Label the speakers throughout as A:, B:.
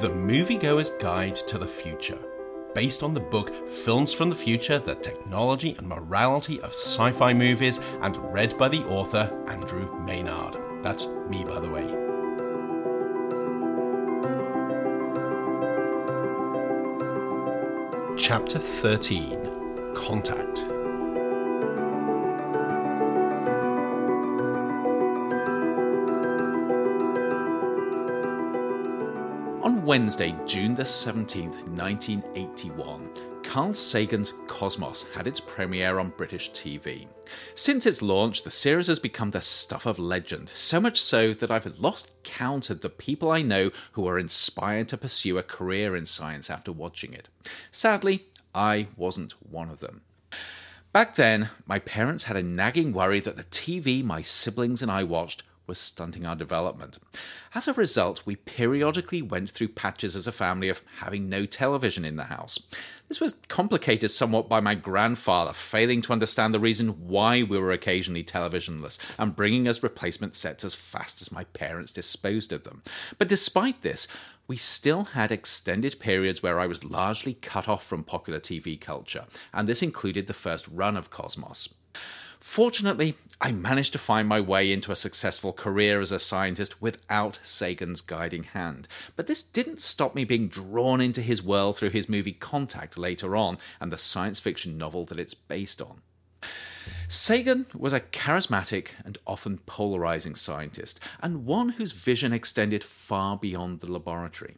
A: The Moviegoer's Guide to the Future, based on the book Films from the Future The Technology and Morality of Sci Fi Movies, and read by the author Andrew Maynard. That's me, by the way. Chapter 13 Contact. Wednesday, June the 17th, 1981, Carl Sagan's Cosmos had its premiere on British TV. Since its launch, the series has become the stuff of legend, so much so that I've lost count of the people I know who are inspired to pursue a career in science after watching it. Sadly, I wasn't one of them. Back then, my parents had a nagging worry that the TV my siblings and I watched was stunting our development. As a result, we periodically went through patches as a family of having no television in the house. This was complicated somewhat by my grandfather failing to understand the reason why we were occasionally televisionless and bringing us replacement sets as fast as my parents disposed of them. But despite this, we still had extended periods where I was largely cut off from popular TV culture, and this included the first run of Cosmos. Fortunately, I managed to find my way into a successful career as a scientist without Sagan's guiding hand. But this didn't stop me being drawn into his world through his movie Contact later on and the science fiction novel that it's based on. Sagan was a charismatic and often polarizing scientist, and one whose vision extended far beyond the laboratory.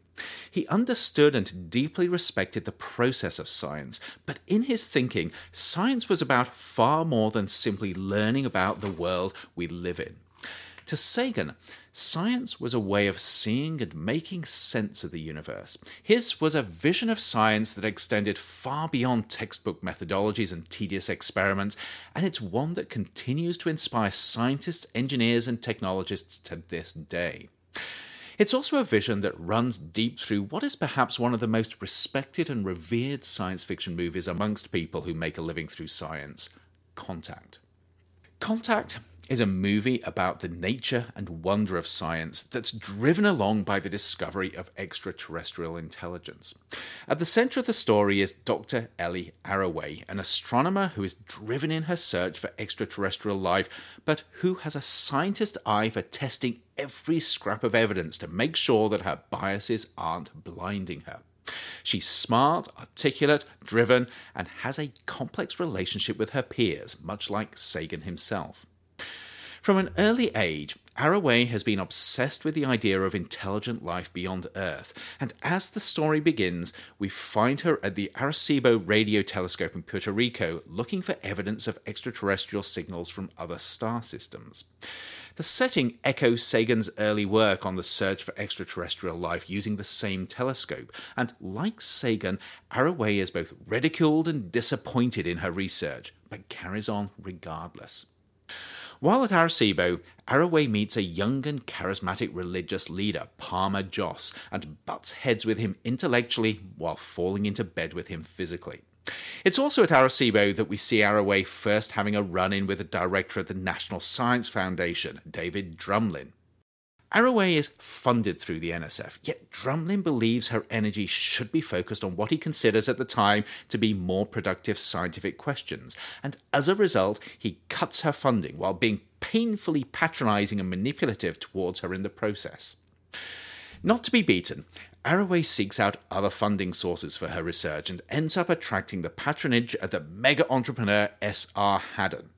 A: He understood and deeply respected the process of science, but in his thinking, science was about far more than simply learning about the world we live in. To Sagan, science was a way of seeing and making sense of the universe. His was a vision of science that extended far beyond textbook methodologies and tedious experiments, and it's one that continues to inspire scientists, engineers, and technologists to this day. It's also a vision that runs deep through what is perhaps one of the most respected and revered science fiction movies amongst people who make a living through science Contact. Contact is a movie about the nature and wonder of science that's driven along by the discovery of extraterrestrial intelligence. At the center of the story is Dr. Ellie Arroway, an astronomer who is driven in her search for extraterrestrial life, but who has a scientist eye for testing every scrap of evidence to make sure that her biases aren't blinding her. She's smart, articulate, driven, and has a complex relationship with her peers, much like Sagan himself. From an early age, Arroway has been obsessed with the idea of intelligent life beyond Earth, and as the story begins, we find her at the Arecibo radio telescope in Puerto Rico looking for evidence of extraterrestrial signals from other star systems. The setting echoes Sagan's early work on the search for extraterrestrial life using the same telescope, and like Sagan, Arroway is both ridiculed and disappointed in her research, but carries on regardless. While at Arecibo, Arroway meets a young and charismatic religious leader, Palmer Joss, and butts heads with him intellectually while falling into bed with him physically. It's also at Arecibo that we see Arroway first having a run in with the director of the National Science Foundation, David Drumlin. Arroway is funded through the NSF, yet Drumlin believes her energy should be focused on what he considers at the time to be more productive scientific questions, and as a result, he cuts her funding while being painfully patronizing and manipulative towards her in the process. Not to be beaten, Arroway seeks out other funding sources for her research and ends up attracting the patronage of the mega entrepreneur S.R. Hadden.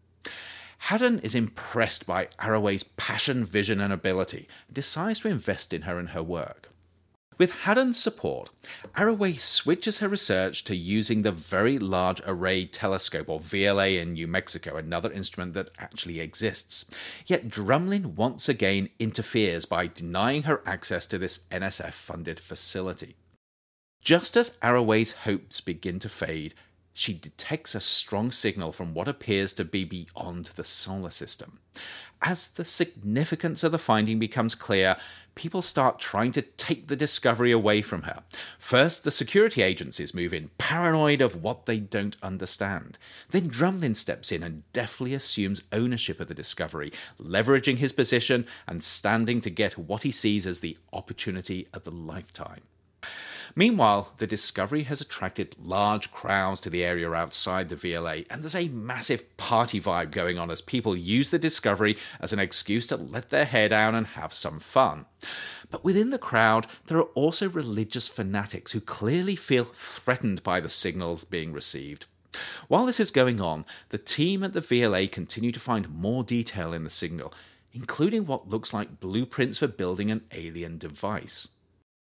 A: Hadden is impressed by Arroway's passion, vision, and ability and decides to invest in her and her work. With Hadden's support, Arroway switches her research to using the Very Large Array Telescope, or VLA, in New Mexico, another instrument that actually exists. Yet Drumlin once again interferes by denying her access to this NSF funded facility. Just as Arroway's hopes begin to fade, she detects a strong signal from what appears to be beyond the solar system. As the significance of the finding becomes clear, people start trying to take the discovery away from her. First, the security agencies move in, paranoid of what they don't understand. Then Drumlin steps in and deftly assumes ownership of the discovery, leveraging his position and standing to get what he sees as the opportunity of the lifetime. Meanwhile, the Discovery has attracted large crowds to the area outside the VLA, and there's a massive party vibe going on as people use the Discovery as an excuse to let their hair down and have some fun. But within the crowd, there are also religious fanatics who clearly feel threatened by the signals being received. While this is going on, the team at the VLA continue to find more detail in the signal, including what looks like blueprints for building an alien device.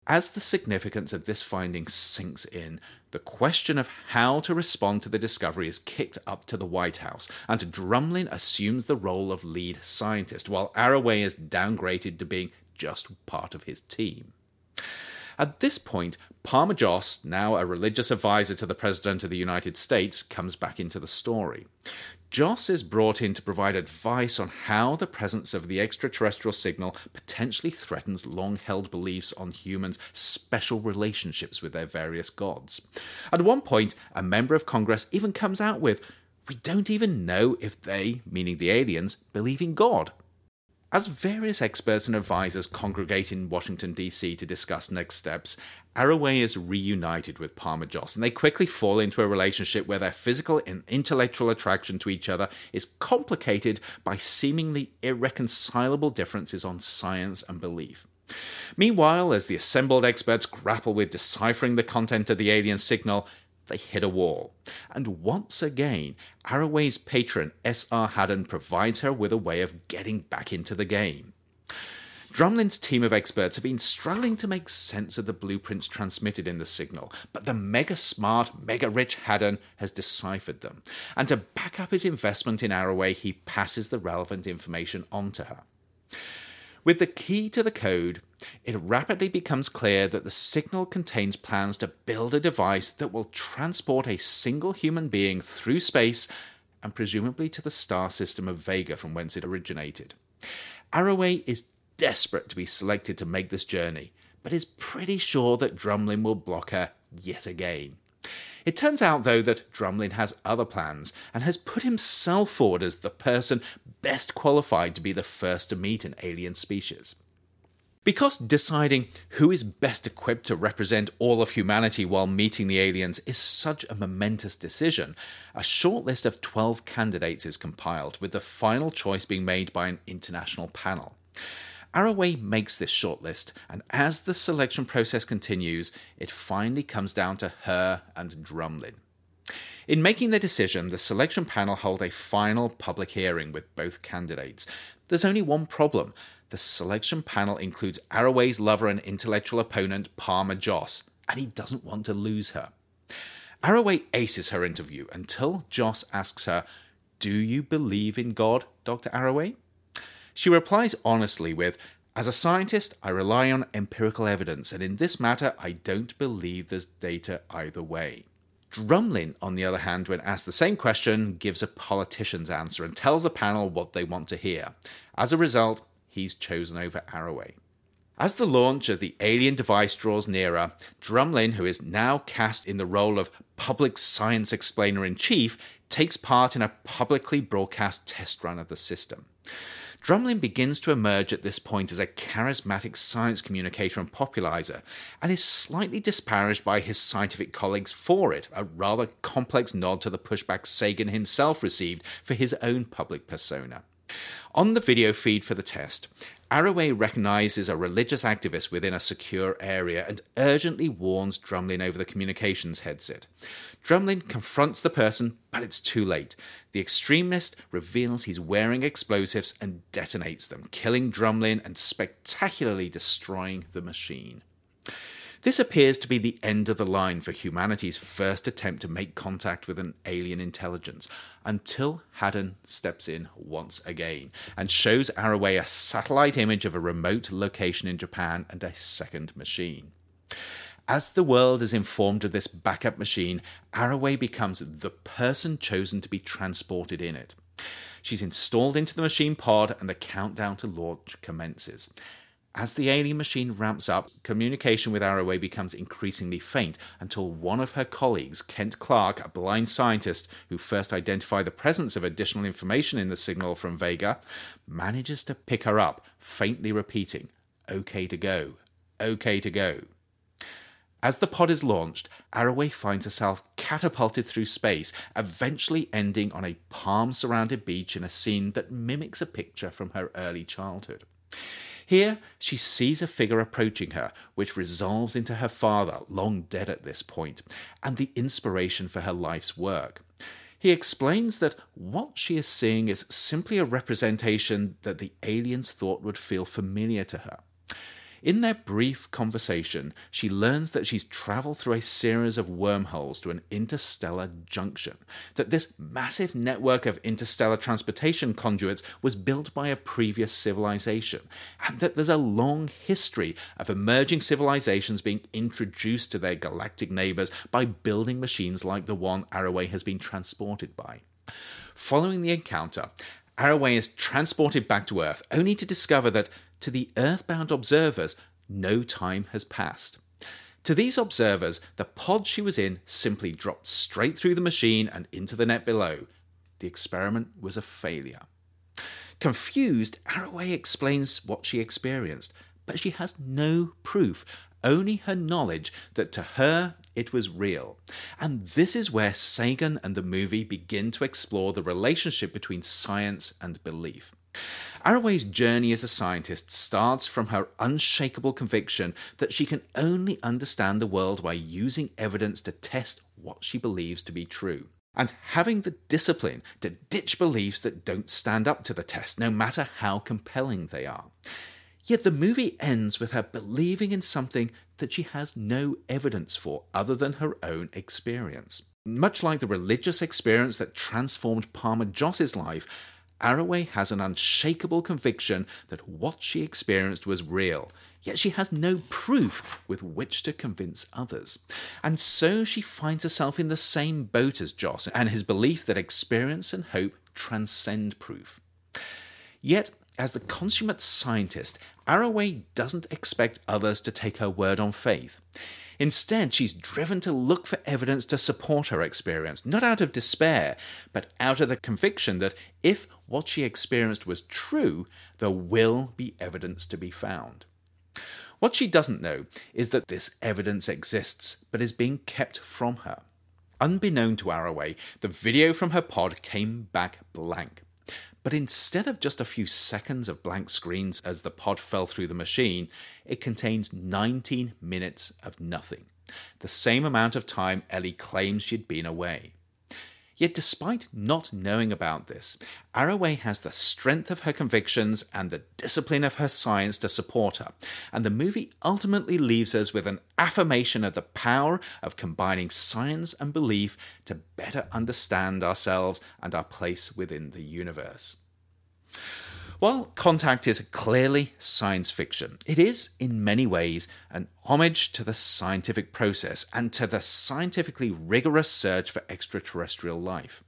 A: As the significance of this finding sinks in, the question of how to respond to the discovery is kicked up to the White House, and Drumlin assumes the role of lead scientist, while Arroway is downgraded to being just part of his team. At this point, Palmer Joss, now a religious advisor to the President of the United States, comes back into the story. Joss is brought in to provide advice on how the presence of the extraterrestrial signal potentially threatens long held beliefs on humans' special relationships with their various gods. At one point, a member of Congress even comes out with, We don't even know if they, meaning the aliens, believe in God. As various experts and advisors congregate in Washington, D.C. to discuss next steps, Arroway is reunited with Palmer Joss, and they quickly fall into a relationship where their physical and intellectual attraction to each other is complicated by seemingly irreconcilable differences on science and belief. Meanwhile, as the assembled experts grapple with deciphering the content of the alien signal, they hit a wall. And once again, Arroway's patron S.R. Hadden provides her with a way of getting back into the game. Drumlin's team of experts have been struggling to make sense of the blueprints transmitted in the signal, but the mega smart, mega rich Hadden has deciphered them. And to back up his investment in Arroway, he passes the relevant information on to her. With the key to the code, it rapidly becomes clear that the signal contains plans to build a device that will transport a single human being through space and presumably to the star system of Vega from whence it originated. Arroway is desperate to be selected to make this journey, but is pretty sure that Drumlin will block her yet again. It turns out, though, that Drumlin has other plans and has put himself forward as the person best qualified to be the first to meet an alien species. Because deciding who is best equipped to represent all of humanity while meeting the aliens is such a momentous decision, a short list of 12 candidates is compiled, with the final choice being made by an international panel. Arroway makes this shortlist, and as the selection process continues, it finally comes down to her and Drumlin. In making the decision, the selection panel hold a final public hearing with both candidates. There's only one problem. The selection panel includes Arroway's lover and intellectual opponent, Palmer Joss, and he doesn't want to lose her. Arroway aces her interview until Joss asks her, Do you believe in God, Dr. Arroway? She replies honestly with, As a scientist, I rely on empirical evidence, and in this matter, I don't believe there's data either way. Drumlin, on the other hand, when asked the same question, gives a politician's answer and tells the panel what they want to hear. As a result, he's chosen over Arroway. As the launch of the alien device draws nearer, Drumlin, who is now cast in the role of public science explainer in chief, takes part in a publicly broadcast test run of the system. Drumlin begins to emerge at this point as a charismatic science communicator and popularizer, and is slightly disparaged by his scientific colleagues for it, a rather complex nod to the pushback Sagan himself received for his own public persona. On the video feed for the test, Arroway recognizes a religious activist within a secure area and urgently warns Drumlin over the communications headset. Drumlin confronts the person, but it's too late. The extremist reveals he's wearing explosives and detonates them, killing Drumlin and spectacularly destroying the machine. This appears to be the end of the line for humanity's first attempt to make contact with an alien intelligence, until Hadden steps in once again and shows Arroway a satellite image of a remote location in Japan and a second machine. As the world is informed of this backup machine, Arroway becomes the person chosen to be transported in it. She's installed into the machine pod and the countdown to launch commences. As the alien machine ramps up, communication with Arroway becomes increasingly faint until one of her colleagues, Kent Clark, a blind scientist who first identified the presence of additional information in the signal from Vega, manages to pick her up, faintly repeating, OK to go, OK to go. As the pod is launched, Arroway finds herself catapulted through space, eventually ending on a palm surrounded beach in a scene that mimics a picture from her early childhood. Here, she sees a figure approaching her, which resolves into her father, long dead at this point, and the inspiration for her life's work. He explains that what she is seeing is simply a representation that the aliens thought would feel familiar to her. In their brief conversation, she learns that she's traveled through a series of wormholes to an interstellar junction, that this massive network of interstellar transportation conduits was built by a previous civilization, and that there's a long history of emerging civilizations being introduced to their galactic neighbors by building machines like the one Arroway has been transported by. Following the encounter, Arroway is transported back to Earth, only to discover that to the earthbound observers, no time has passed. To these observers, the pod she was in simply dropped straight through the machine and into the net below. The experiment was a failure. Confused, Arroway explains what she experienced, but she has no proof, only her knowledge that to her it was real. And this is where Sagan and the movie begin to explore the relationship between science and belief. Arroway's journey as a scientist starts from her unshakable conviction that she can only understand the world by using evidence to test what she believes to be true. And having the discipline to ditch beliefs that don't stand up to the test, no matter how compelling they are. Yet the movie ends with her believing in something that she has no evidence for other than her own experience. Much like the religious experience that transformed Palmer Joss's life, Arroway has an unshakable conviction that what she experienced was real, yet she has no proof with which to convince others. And so she finds herself in the same boat as Joss and his belief that experience and hope transcend proof. Yet, as the consummate scientist, Arroway doesn't expect others to take her word on faith. Instead, she's driven to look for evidence to support her experience, not out of despair, but out of the conviction that if what she experienced was true, there will be evidence to be found. What she doesn't know is that this evidence exists, but is being kept from her. Unbeknown to Arroway, the video from her pod came back blank. But instead of just a few seconds of blank screens as the pod fell through the machine, it contains 19 minutes of nothing, the same amount of time Ellie claims she'd been away. Yet, despite not knowing about this, Arroway has the strength of her convictions and the discipline of her science to support her, and the movie ultimately leaves us with an affirmation of the power of combining science and belief to better understand ourselves and our place within the universe. While Contact is clearly science fiction, it is, in many ways, an homage to the scientific process and to the scientifically rigorous search for extraterrestrial life.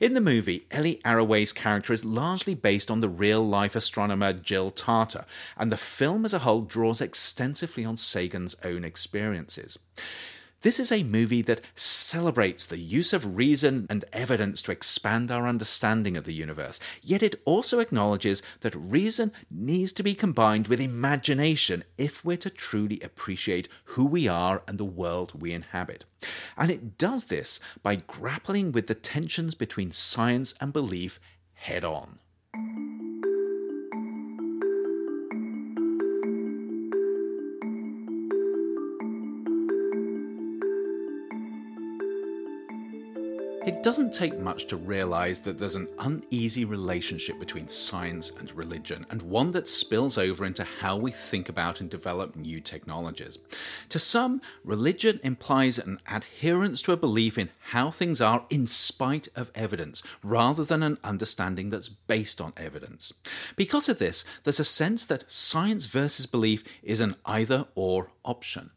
A: In the movie, Ellie Arroway's character is largely based on the real life astronomer Jill Tarter, and the film as a whole draws extensively on Sagan's own experiences. This is a movie that celebrates the use of reason and evidence to expand our understanding of the universe, yet it also acknowledges that reason needs to be combined with imagination if we're to truly appreciate who we are and the world we inhabit. And it does this by grappling with the tensions between science and belief head on. It doesn't take much to realize that there's an uneasy relationship between science and religion, and one that spills over into how we think about and develop new technologies. To some, religion implies an adherence to a belief in how things are in spite of evidence, rather than an understanding that's based on evidence. Because of this, there's a sense that science versus belief is an either or option.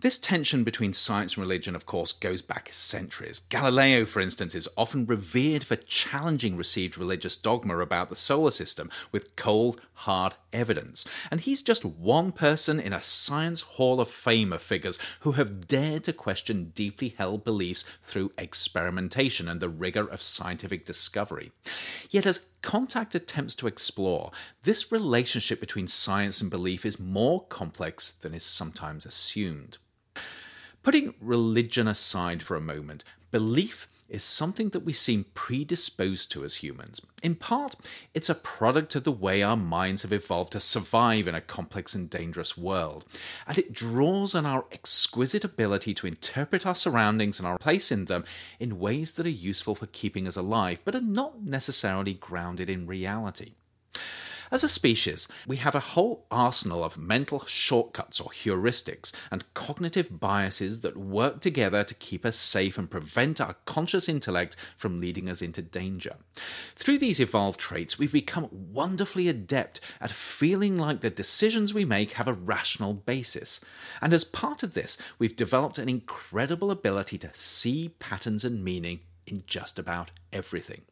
A: This tension between science and religion, of course, goes back centuries. Galileo, for instance, is often revered for challenging received religious dogma about the solar system with cold, hard evidence. And he's just one person in a science hall of fame of figures who have dared to question deeply held beliefs through experimentation and the rigor of scientific discovery. Yet, as Contact attempts to explore, this relationship between science and belief is more complex than is sometimes assumed. Putting religion aside for a moment, belief is something that we seem predisposed to as humans. In part, it's a product of the way our minds have evolved to survive in a complex and dangerous world, and it draws on our exquisite ability to interpret our surroundings and our place in them in ways that are useful for keeping us alive, but are not necessarily grounded in reality. As a species, we have a whole arsenal of mental shortcuts or heuristics and cognitive biases that work together to keep us safe and prevent our conscious intellect from leading us into danger. Through these evolved traits, we've become wonderfully adept at feeling like the decisions we make have a rational basis. And as part of this, we've developed an incredible ability to see patterns and meaning in just about everything.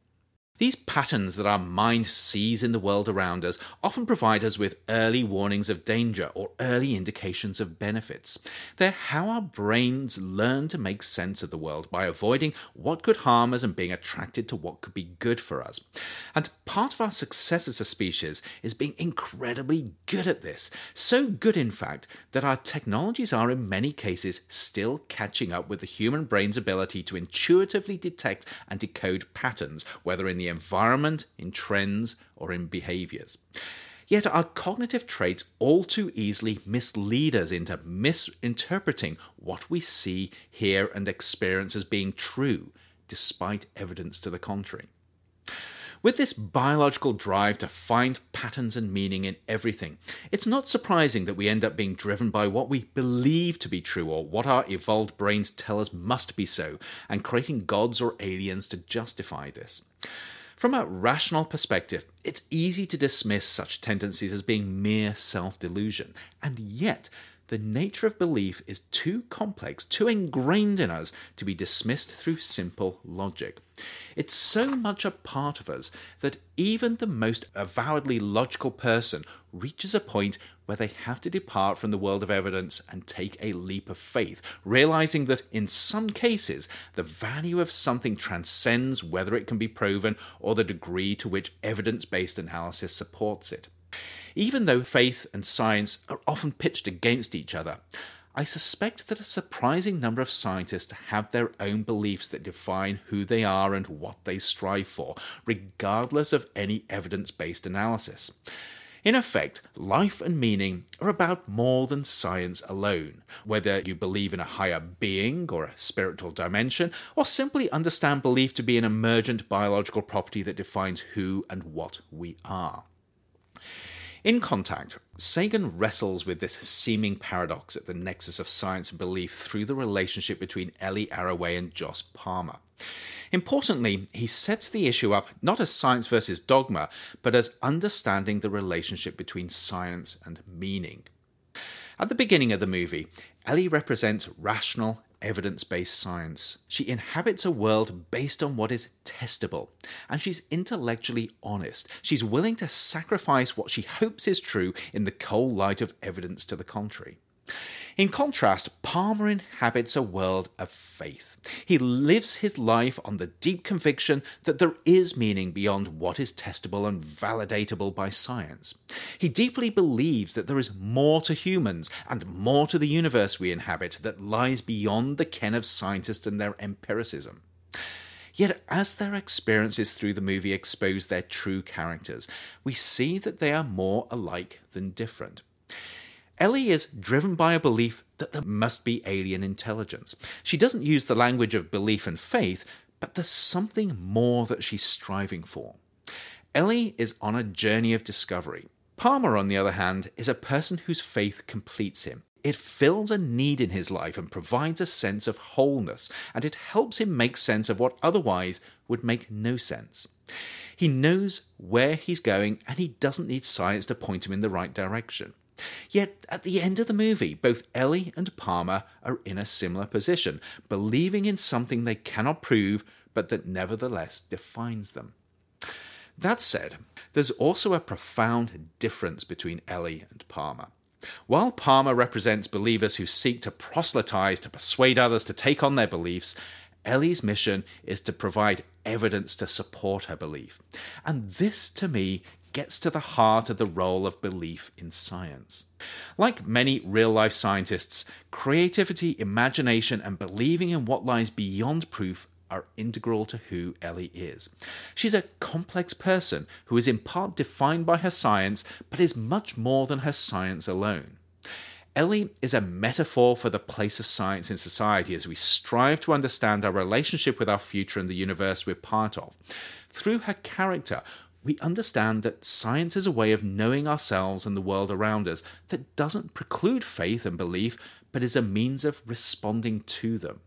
A: These patterns that our mind sees in the world around us often provide us with early warnings of danger or early indications of benefits. They're how our brains learn to make sense of the world by avoiding what could harm us and being attracted to what could be good for us. And part of our success as a species is being incredibly good at this. So good, in fact, that our technologies are in many cases still catching up with the human brain's ability to intuitively detect and decode patterns, whether in the the environment, in trends, or in behaviors. Yet our cognitive traits all too easily mislead us into misinterpreting what we see, hear, and experience as being true, despite evidence to the contrary. With this biological drive to find patterns and meaning in everything, it's not surprising that we end up being driven by what we believe to be true or what our evolved brains tell us must be so, and creating gods or aliens to justify this. From a rational perspective, it's easy to dismiss such tendencies as being mere self delusion, and yet the nature of belief is too complex, too ingrained in us to be dismissed through simple logic. It's so much a part of us that even the most avowedly logical person reaches a point where they have to depart from the world of evidence and take a leap of faith, realizing that in some cases the value of something transcends whether it can be proven or the degree to which evidence based analysis supports it. Even though faith and science are often pitched against each other, I suspect that a surprising number of scientists have their own beliefs that define who they are and what they strive for, regardless of any evidence based analysis. In effect, life and meaning are about more than science alone. Whether you believe in a higher being or a spiritual dimension, or simply understand belief to be an emergent biological property that defines who and what we are. In Contact, Sagan wrestles with this seeming paradox at the nexus of science and belief through the relationship between Ellie Arroway and Joss Palmer. Importantly, he sets the issue up not as science versus dogma, but as understanding the relationship between science and meaning. At the beginning of the movie, Ellie represents rational, evidence based science. She inhabits a world based on what is testable, and she's intellectually honest. She's willing to sacrifice what she hopes is true in the cold light of evidence to the contrary. In contrast, Palmer inhabits a world of faith. He lives his life on the deep conviction that there is meaning beyond what is testable and validatable by science. He deeply believes that there is more to humans and more to the universe we inhabit that lies beyond the ken of scientists and their empiricism. Yet, as their experiences through the movie expose their true characters, we see that they are more alike than different. Ellie is driven by a belief that there must be alien intelligence. She doesn't use the language of belief and faith, but there's something more that she's striving for. Ellie is on a journey of discovery. Palmer, on the other hand, is a person whose faith completes him. It fills a need in his life and provides a sense of wholeness, and it helps him make sense of what otherwise would make no sense. He knows where he's going, and he doesn't need science to point him in the right direction. Yet at the end of the movie, both Ellie and Palmer are in a similar position, believing in something they cannot prove, but that nevertheless defines them. That said, there's also a profound difference between Ellie and Palmer. While Palmer represents believers who seek to proselytize to persuade others to take on their beliefs, Ellie's mission is to provide evidence to support her belief. And this, to me, gets to the heart of the role of belief in science. Like many real life scientists, creativity, imagination, and believing in what lies beyond proof are integral to who Ellie is. She's a complex person who is in part defined by her science, but is much more than her science alone. Ellie is a metaphor for the place of science in society as we strive to understand our relationship with our future and the universe we're part of. Through her character, we understand that science is a way of knowing ourselves and the world around us that doesn't preclude faith and belief, but is a means of responding to them.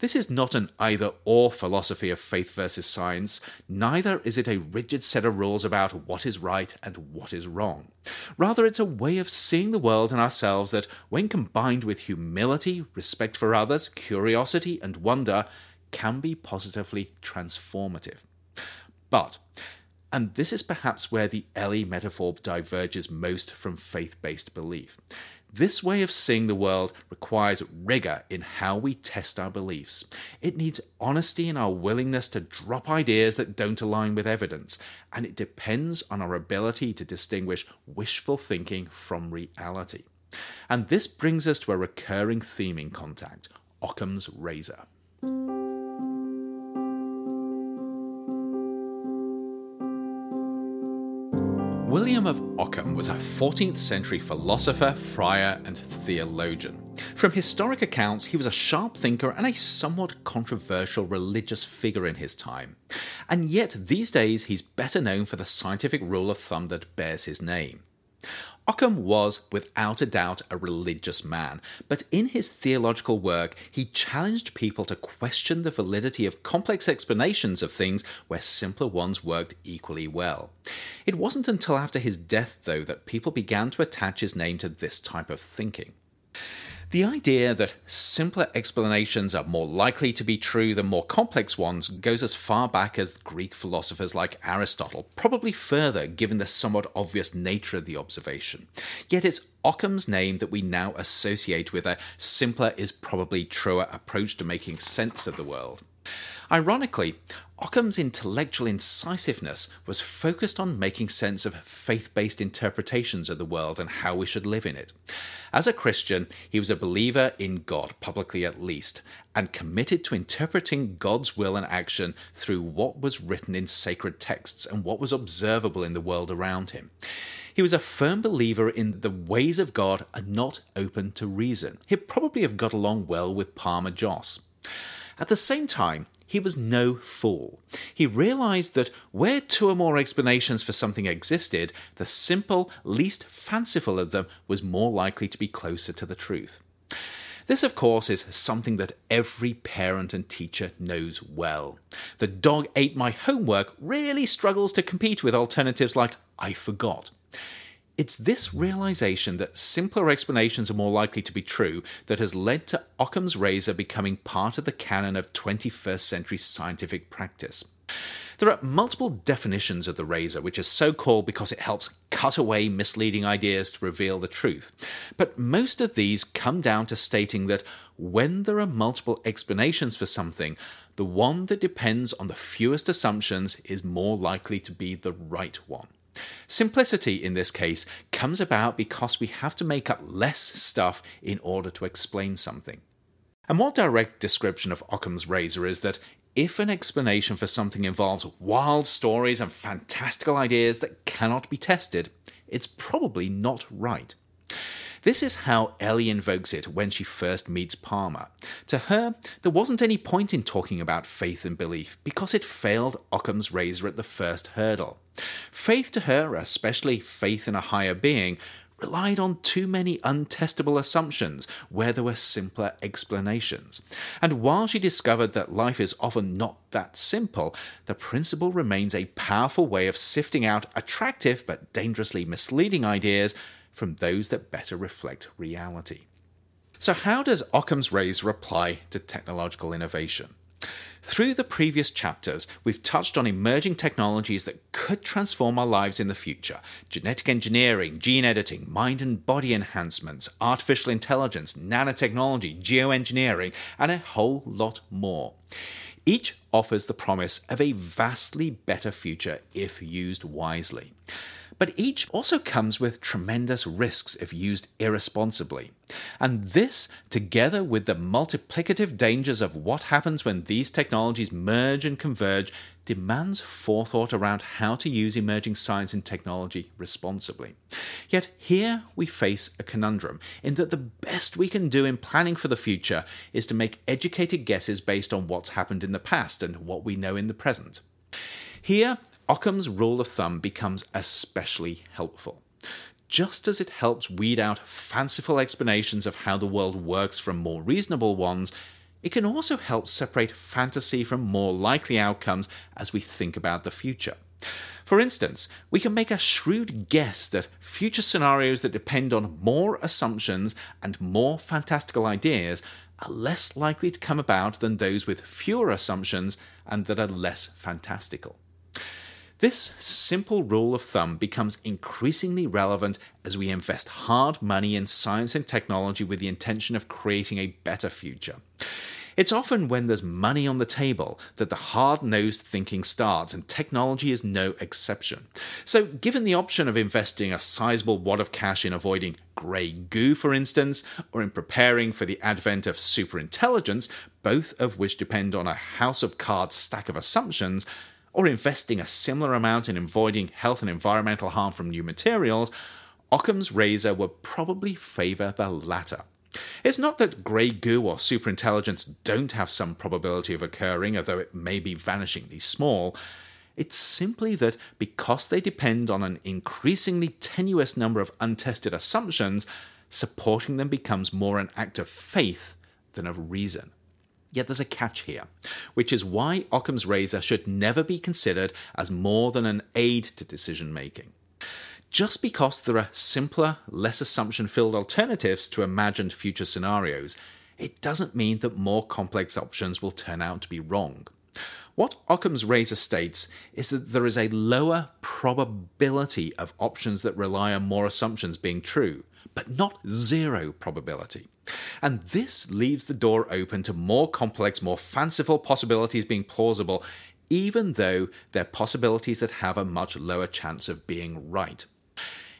A: This is not an either or philosophy of faith versus science, neither is it a rigid set of rules about what is right and what is wrong. Rather, it's a way of seeing the world and ourselves that, when combined with humility, respect for others, curiosity, and wonder, can be positively transformative. But, and this is perhaps where the Ellie metaphor diverges most from faith based belief. This way of seeing the world requires rigor in how we test our beliefs. It needs honesty in our willingness to drop ideas that don't align with evidence, and it depends on our ability to distinguish wishful thinking from reality. And this brings us to a recurring theme in contact Occam's razor. William of Ockham was a 14th century philosopher, friar, and theologian. From historic accounts, he was a sharp thinker and a somewhat controversial religious figure in his time. And yet, these days, he's better known for the scientific rule of thumb that bears his name. Occam was, without a doubt, a religious man, but in his theological work, he challenged people to question the validity of complex explanations of things where simpler ones worked equally well. It wasn't until after his death, though, that people began to attach his name to this type of thinking. The idea that simpler explanations are more likely to be true than more complex ones goes as far back as Greek philosophers like Aristotle, probably further given the somewhat obvious nature of the observation. Yet it's Occam's name that we now associate with a simpler is probably truer approach to making sense of the world. Ironically, Occam's intellectual incisiveness was focused on making sense of faith based interpretations of the world and how we should live in it. As a Christian, he was a believer in God, publicly at least, and committed to interpreting God's will and action through what was written in sacred texts and what was observable in the world around him. He was a firm believer in the ways of God are not open to reason. He'd probably have got along well with Palmer Joss. At the same time, he was no fool. He realized that where two or more explanations for something existed, the simple, least fanciful of them was more likely to be closer to the truth. This, of course, is something that every parent and teacher knows well. The dog ate my homework really struggles to compete with alternatives like I forgot. It's this realization that simpler explanations are more likely to be true that has led to Occam's razor becoming part of the canon of 21st century scientific practice. There are multiple definitions of the razor, which is so called because it helps cut away misleading ideas to reveal the truth. But most of these come down to stating that when there are multiple explanations for something, the one that depends on the fewest assumptions is more likely to be the right one. Simplicity in this case comes about because we have to make up less stuff in order to explain something. A more direct description of Occam's razor is that if an explanation for something involves wild stories and fantastical ideas that cannot be tested, it's probably not right. This is how Ellie invokes it when she first meets Palmer. To her, there wasn't any point in talking about faith and belief because it failed Occam's razor at the first hurdle. Faith to her, especially faith in a higher being, relied on too many untestable assumptions where there were simpler explanations. And while she discovered that life is often not that simple, the principle remains a powerful way of sifting out attractive but dangerously misleading ideas from those that better reflect reality. So, how does Occam's razor apply to technological innovation? Through the previous chapters, we've touched on emerging technologies that could transform our lives in the future genetic engineering, gene editing, mind and body enhancements, artificial intelligence, nanotechnology, geoengineering, and a whole lot more. Each offers the promise of a vastly better future if used wisely. But each also comes with tremendous risks if used irresponsibly. And this, together with the multiplicative dangers of what happens when these technologies merge and converge, demands forethought around how to use emerging science and technology responsibly. Yet here we face a conundrum in that the best we can do in planning for the future is to make educated guesses based on what's happened in the past and what we know in the present. Here, Occam's rule of thumb becomes especially helpful. Just as it helps weed out fanciful explanations of how the world works from more reasonable ones, it can also help separate fantasy from more likely outcomes as we think about the future. For instance, we can make a shrewd guess that future scenarios that depend on more assumptions and more fantastical ideas are less likely to come about than those with fewer assumptions and that are less fantastical. This simple rule of thumb becomes increasingly relevant as we invest hard money in science and technology with the intention of creating a better future. It's often when there's money on the table that the hard nosed thinking starts, and technology is no exception. So, given the option of investing a sizable wad of cash in avoiding grey goo, for instance, or in preparing for the advent of superintelligence, both of which depend on a house of cards stack of assumptions, or investing a similar amount in avoiding health and environmental harm from new materials, Occam's razor would probably favour the latter. It's not that grey goo or superintelligence don't have some probability of occurring, although it may be vanishingly small. It's simply that because they depend on an increasingly tenuous number of untested assumptions, supporting them becomes more an act of faith than of reason. Yet there's a catch here, which is why Occam's razor should never be considered as more than an aid to decision making. Just because there are simpler, less assumption filled alternatives to imagined future scenarios, it doesn't mean that more complex options will turn out to be wrong. What Occam's razor states is that there is a lower probability of options that rely on more assumptions being true, but not zero probability. And this leaves the door open to more complex, more fanciful possibilities being plausible, even though they're possibilities that have a much lower chance of being right.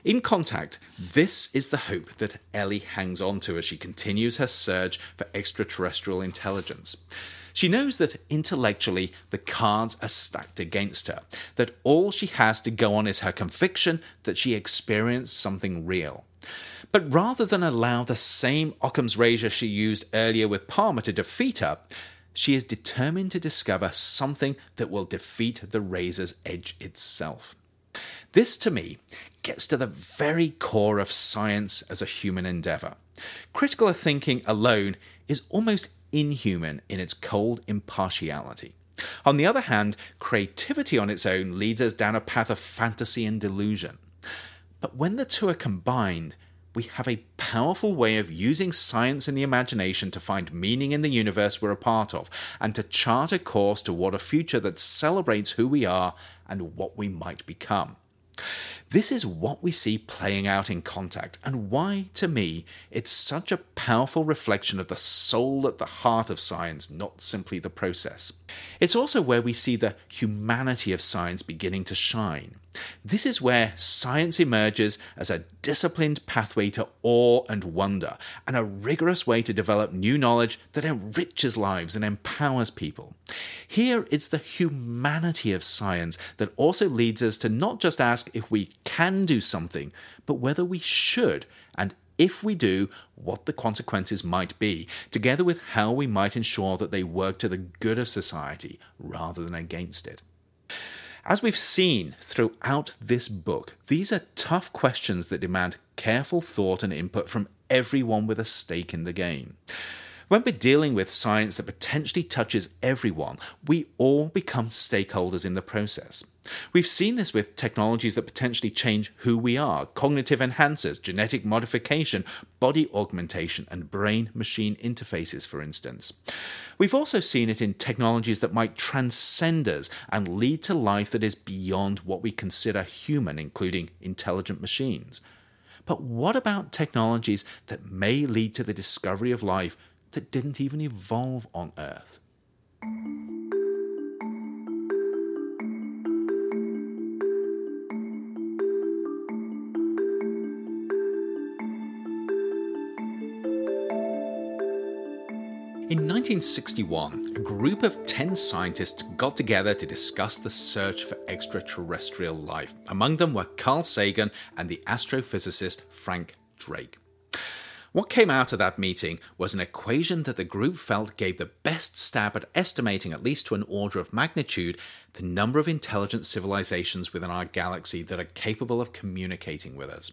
A: In Contact, this is the hope that Ellie hangs on to as she continues her search for extraterrestrial intelligence. She knows that intellectually the cards are stacked against her, that all she has to go on is her conviction that she experienced something real. But rather than allow the same Occam's razor she used earlier with Palmer to defeat her, she is determined to discover something that will defeat the razor's edge itself. This, to me, gets to the very core of science as a human endeavour. Critical thinking alone is almost inhuman in its cold impartiality. On the other hand, creativity on its own leads us down a path of fantasy and delusion. But when the two are combined, we have a powerful way of using science and the imagination to find meaning in the universe we're a part of and to chart a course toward a future that celebrates who we are and what we might become. This is what we see playing out in Contact, and why, to me, it's such a powerful reflection of the soul at the heart of science, not simply the process. It's also where we see the humanity of science beginning to shine. This is where science emerges as a disciplined pathway to awe and wonder, and a rigorous way to develop new knowledge that enriches lives and empowers people. Here, it's the humanity of science that also leads us to not just ask if we can do something, but whether we should, and if we do, what the consequences might be, together with how we might ensure that they work to the good of society rather than against it. As we've seen throughout this book, these are tough questions that demand careful thought and input from everyone with a stake in the game. When we're dealing with science that potentially touches everyone, we all become stakeholders in the process. We've seen this with technologies that potentially change who we are cognitive enhancers, genetic modification, body augmentation, and brain machine interfaces, for instance. We've also seen it in technologies that might transcend us and lead to life that is beyond what we consider human, including intelligent machines. But what about technologies that may lead to the discovery of life that didn't even evolve on Earth. In 1961, a group of 10 scientists got together to discuss the search for extraterrestrial life. Among them were Carl Sagan and the astrophysicist Frank Drake. What came out of that meeting was an equation that the group felt gave the best stab at estimating, at least to an order of magnitude, the number of intelligent civilizations within our galaxy that are capable of communicating with us.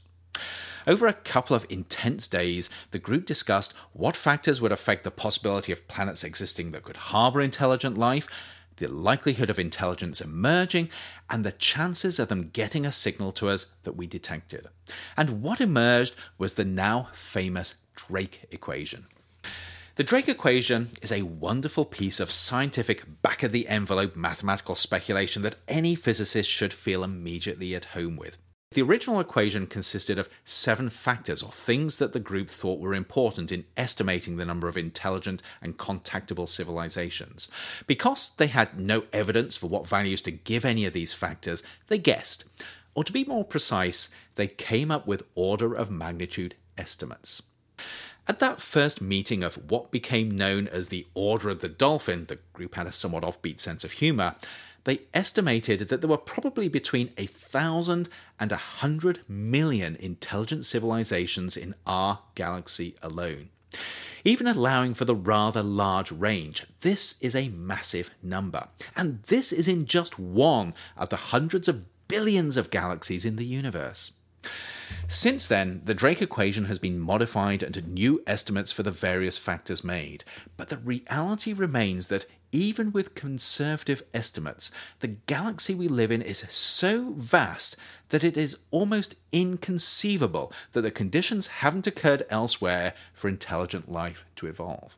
A: Over a couple of intense days, the group discussed what factors would affect the possibility of planets existing that could harbour intelligent life, the likelihood of intelligence emerging, and the chances of them getting a signal to us that we detected. And what emerged was the now famous Drake equation. The Drake equation is a wonderful piece of scientific back of the envelope mathematical speculation that any physicist should feel immediately at home with. The original equation consisted of seven factors or things that the group thought were important in estimating the number of intelligent and contactable civilizations. Because they had no evidence for what values to give any of these factors, they guessed. Or to be more precise, they came up with order of magnitude estimates. At that first meeting of what became known as the Order of the Dolphin, the group had a somewhat offbeat sense of humour, they estimated that there were probably between a thousand and a hundred million intelligent civilizations in our galaxy alone. Even allowing for the rather large range, this is a massive number. And this is in just one of the hundreds of billions of galaxies in the universe. Since then, the Drake equation has been modified and new estimates for the various factors made, but the reality remains that even with conservative estimates, the galaxy we live in is so vast that it is almost inconceivable that the conditions haven't occurred elsewhere for intelligent life to evolve.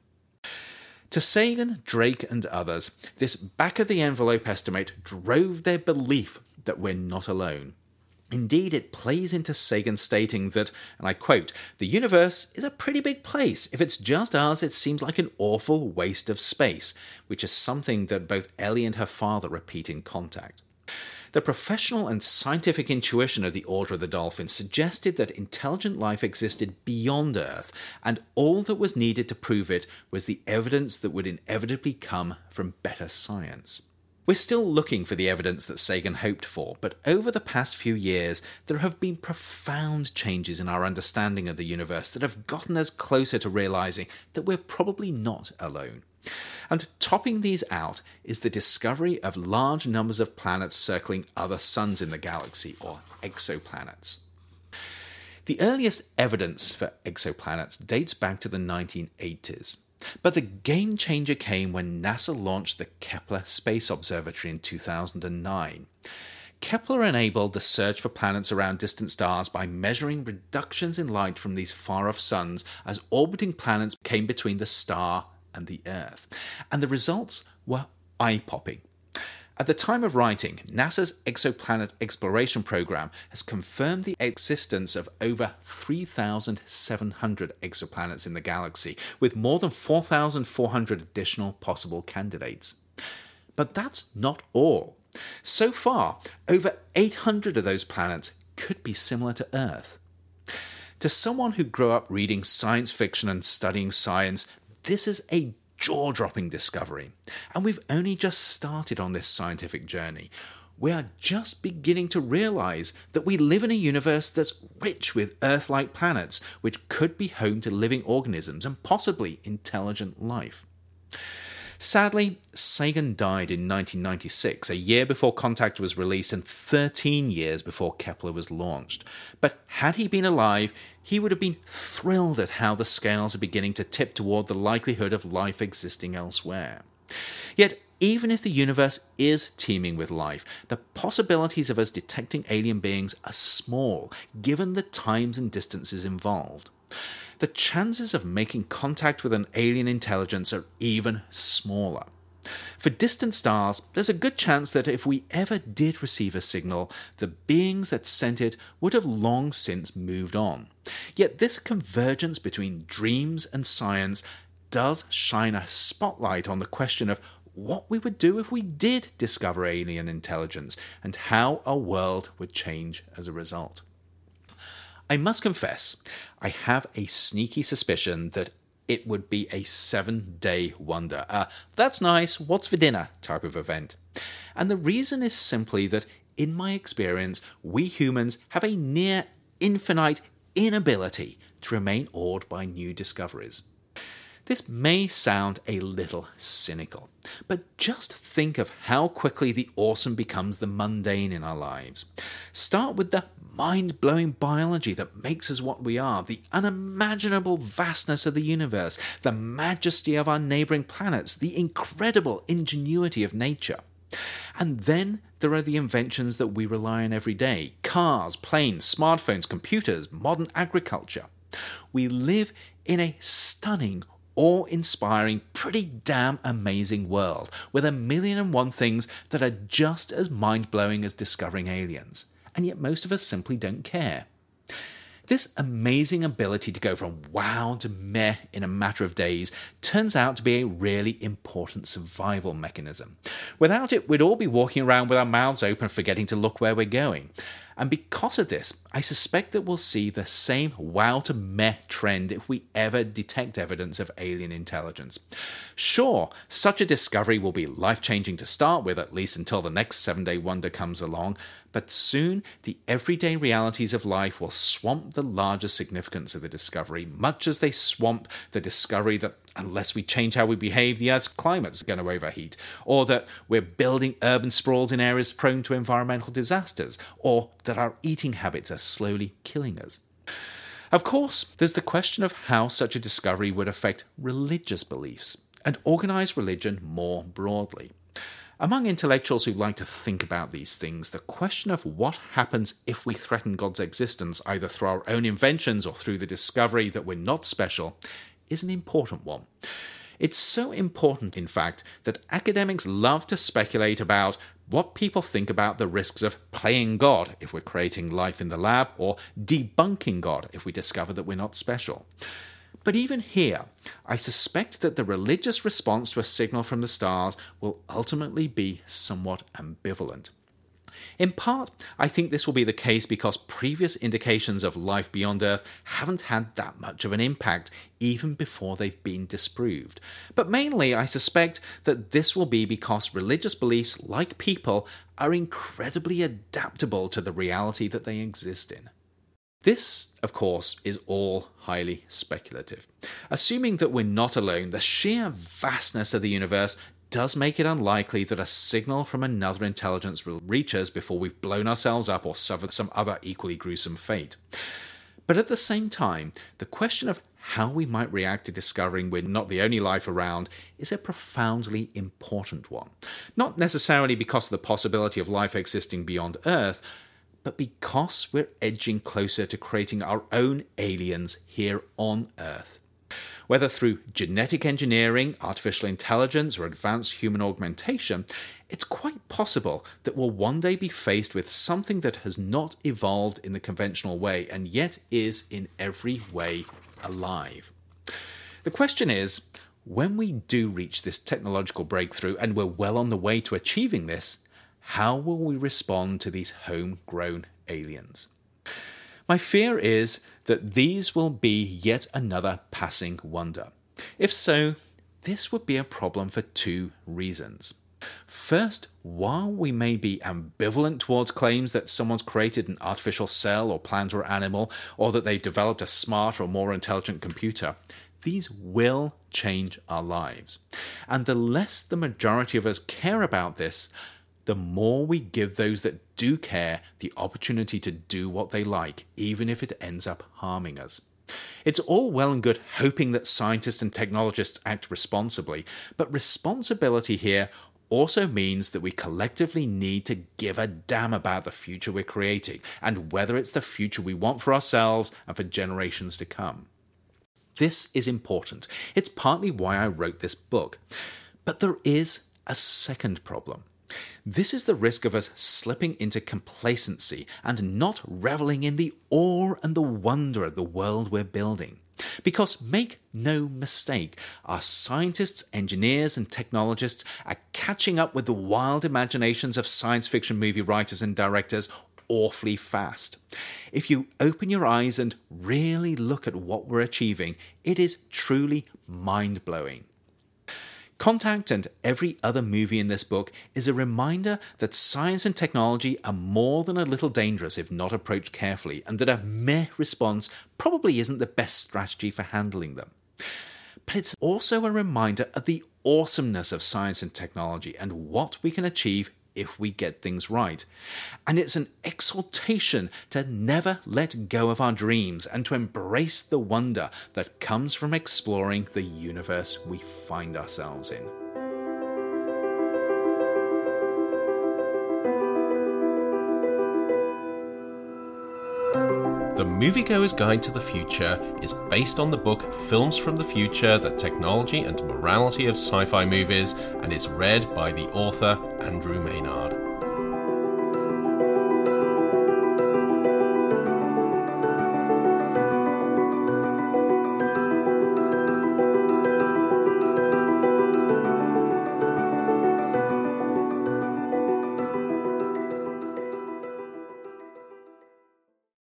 A: To Sagan, Drake, and others, this back of the envelope estimate drove their belief that we're not alone. Indeed, it plays into Sagan stating that, and I quote, the universe is a pretty big place. If it's just us, it seems like an awful waste of space, which is something that both Ellie and her father repeat in contact. The professional and scientific intuition of the Order of the Dolphin suggested that intelligent life existed beyond Earth, and all that was needed to prove it was the evidence that would inevitably come from better science. We're still looking for the evidence that Sagan hoped for, but over the past few years, there have been profound changes in our understanding of the universe that have gotten us closer to realizing that we're probably not alone. And topping these out is the discovery of large numbers of planets circling other suns in the galaxy, or exoplanets. The earliest evidence for exoplanets dates back to the 1980s. But the game changer came when NASA launched the Kepler Space Observatory in 2009. Kepler enabled the search for planets around distant stars by measuring reductions in light from these far off suns as orbiting planets came between the star and the Earth. And the results were eye popping. At the time of writing, NASA's exoplanet exploration program has confirmed the existence of over 3,700 exoplanets in the galaxy, with more than 4,400 additional possible candidates. But that's not all. So far, over 800 of those planets could be similar to Earth. To someone who grew up reading science fiction and studying science, this is a jaw dropping discovery. And we've only just started on this scientific journey. We are just beginning to realize that we live in a universe that's rich with Earth like planets, which could be home to living organisms and possibly intelligent life. Sadly, Sagan died in 1996, a year before Contact was released and 13 years before Kepler was launched. But had he been alive, he would have been thrilled at how the scales are beginning to tip toward the likelihood of life existing elsewhere. Yet, even if the universe is teeming with life, the possibilities of us detecting alien beings are small, given the times and distances involved the chances of making contact with an alien intelligence are even smaller. For distant stars, there's a good chance that if we ever did receive a signal, the beings that sent it would have long since moved on. Yet this convergence between dreams and science does shine a spotlight on the question of what we would do if we did discover alien intelligence and how our world would change as a result. I must confess, I have a sneaky suspicion that it would be a seven day wonder. Uh, that's nice, what's for dinner type of event. And the reason is simply that, in my experience, we humans have a near infinite inability to remain awed by new discoveries. This may sound a little cynical, but just think of how quickly the awesome becomes the mundane in our lives. Start with the mind blowing biology that makes us what we are, the unimaginable vastness of the universe, the majesty of our neighboring planets, the incredible ingenuity of nature. And then there are the inventions that we rely on every day cars, planes, smartphones, computers, modern agriculture. We live in a stunning, awe inspiring, pretty damn amazing world with a million and one things that are just as mind blowing as discovering aliens. And yet most of us simply don't care. This amazing ability to go from wow to meh in a matter of days turns out to be a really important survival mechanism. Without it, we'd all be walking around with our mouths open, forgetting to look where we're going. And because of this, I suspect that we'll see the same wow to meh trend if we ever detect evidence of alien intelligence. Sure, such a discovery will be life changing to start with, at least until the next seven day wonder comes along, but soon the everyday realities of life will swamp the larger significance of the discovery, much as they swamp the discovery that unless we change how we behave, the Earth's climate's going to overheat, or that we're building urban sprawls in areas prone to environmental disasters, or that our eating habits are slowly killing us. Of course, there's the question of how such a discovery would affect religious beliefs and organized religion more broadly. Among intellectuals who like to think about these things, the question of what happens if we threaten God's existence, either through our own inventions or through the discovery that we're not special, is an important one. It's so important, in fact, that academics love to speculate about what people think about the risks of playing God if we're creating life in the lab, or debunking God if we discover that we're not special. But even here, I suspect that the religious response to a signal from the stars will ultimately be somewhat ambivalent. In part, I think this will be the case because previous indications of life beyond Earth haven't had that much of an impact, even before they've been disproved. But mainly, I suspect that this will be because religious beliefs, like people, are incredibly adaptable to the reality that they exist in. This, of course, is all highly speculative. Assuming that we're not alone, the sheer vastness of the universe does make it unlikely that a signal from another intelligence will reach us before we've blown ourselves up or suffered some other equally gruesome fate. But at the same time, the question of how we might react to discovering we're not the only life around is a profoundly important one. Not necessarily because of the possibility of life existing beyond Earth, but because we're edging closer to creating our own aliens here on Earth. Whether through genetic engineering, artificial intelligence, or advanced human augmentation, it's quite possible that we'll one day be faced with something that has not evolved in the conventional way and yet is in every way alive. The question is when we do reach this technological breakthrough and we're well on the way to achieving this, how will we respond to these homegrown aliens? My fear is that these will be yet another passing wonder. If so, this would be a problem for two reasons. First, while we may be ambivalent towards claims that someone's created an artificial cell or plant or animal, or that they've developed a smarter or more intelligent computer, these will change our lives. And the less the majority of us care about this, the more we give those that do care the opportunity to do what they like, even if it ends up harming us. It's all well and good hoping that scientists and technologists act responsibly, but responsibility here also means that we collectively need to give a damn about the future we're creating and whether it's the future we want for ourselves and for generations to come. This is important. It's partly why I wrote this book. But there is a second problem. This is the risk of us slipping into complacency and not reveling in the awe and the wonder of the world we're building. Because make no mistake, our scientists, engineers, and technologists are catching up with the wild imaginations of science fiction movie writers and directors awfully fast. If you open your eyes and really look at what we're achieving, it is truly mind blowing. Contact and every other movie in this book is a reminder that science and technology are more than a little dangerous if not approached carefully, and that a meh response probably isn't the best strategy for handling them. But it's also a reminder of the awesomeness of science and technology and what we can achieve if we get things right. And it's an exhortation to never let go of our dreams and to embrace the wonder that comes from exploring the universe we find ourselves in.
B: The Moviegoer's Guide to the Future is based on the book Films from the Future The Technology and Morality of Sci Fi Movies and is read by the author Andrew Maynard.